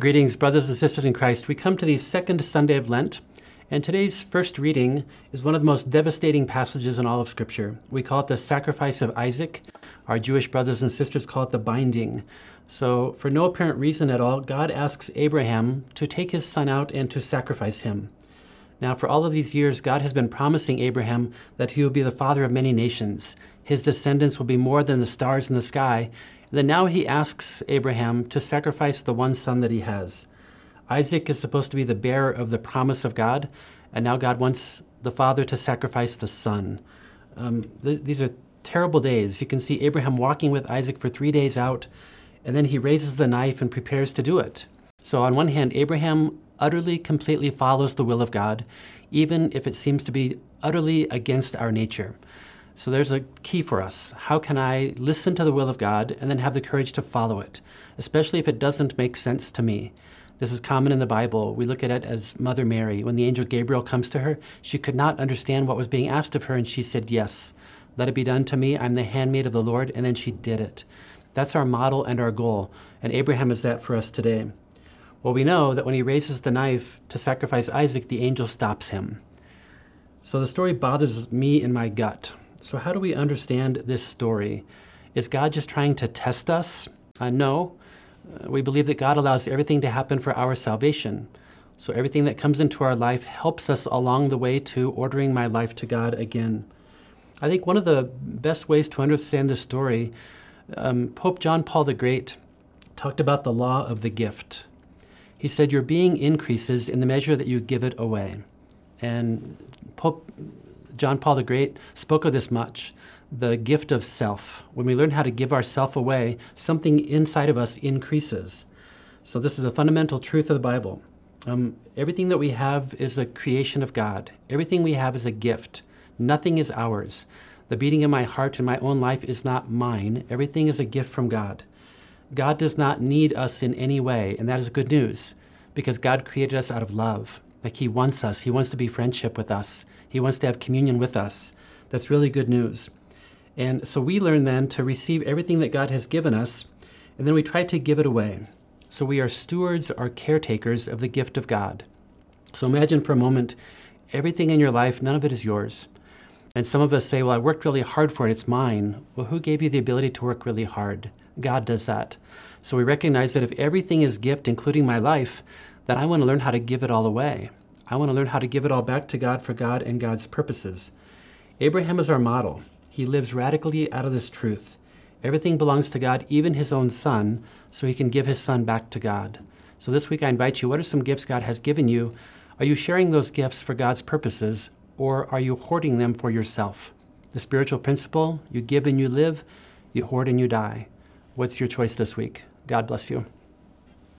Greetings, brothers and sisters in Christ. We come to the second Sunday of Lent, and today's first reading is one of the most devastating passages in all of Scripture. We call it the sacrifice of Isaac. Our Jewish brothers and sisters call it the binding. So, for no apparent reason at all, God asks Abraham to take his son out and to sacrifice him. Now, for all of these years, God has been promising Abraham that he will be the father of many nations. His descendants will be more than the stars in the sky, And then now he asks Abraham to sacrifice the one son that he has. Isaac is supposed to be the bearer of the promise of God, and now God wants the father to sacrifice the son. Um, th- these are terrible days. You can see Abraham walking with Isaac for three days out, and then he raises the knife and prepares to do it. So, on one hand, Abraham utterly, completely follows the will of God, even if it seems to be utterly against our nature. So there's a key for us. How can I listen to the will of God and then have the courage to follow it, especially if it doesn't make sense to me? This is common in the Bible. We look at it as Mother Mary. When the angel Gabriel comes to her, she could not understand what was being asked of her, and she said, Yes, let it be done to me. I'm the handmaid of the Lord. And then she did it. That's our model and our goal. And Abraham is that for us today. Well, we know that when he raises the knife to sacrifice Isaac, the angel stops him. So the story bothers me in my gut. So, how do we understand this story? Is God just trying to test us? Uh, no. Uh, we believe that God allows everything to happen for our salvation. So, everything that comes into our life helps us along the way to ordering my life to God again. I think one of the best ways to understand this story, um, Pope John Paul the Great talked about the law of the gift. He said, Your being increases in the measure that you give it away. And Pope John Paul the Great spoke of this much the gift of self. When we learn how to give ourself away, something inside of us increases. So, this is a fundamental truth of the Bible. Um, everything that we have is a creation of God, everything we have is a gift. Nothing is ours. The beating of my heart in my own life is not mine. Everything is a gift from God. God does not need us in any way, and that is good news because God created us out of love. Like He wants us, He wants to be friendship with us. He wants to have communion with us. That's really good news. And so we learn then to receive everything that God has given us, and then we try to give it away. So we are stewards or caretakers of the gift of God. So imagine for a moment everything in your life, none of it is yours. And some of us say, Well, I worked really hard for it, it's mine. Well, who gave you the ability to work really hard? God does that. So we recognize that if everything is gift, including my life, then I want to learn how to give it all away. I want to learn how to give it all back to God for God and God's purposes. Abraham is our model. He lives radically out of this truth. Everything belongs to God, even his own son, so he can give his son back to God. So this week I invite you what are some gifts God has given you? Are you sharing those gifts for God's purposes, or are you hoarding them for yourself? The spiritual principle you give and you live, you hoard and you die. What's your choice this week? God bless you.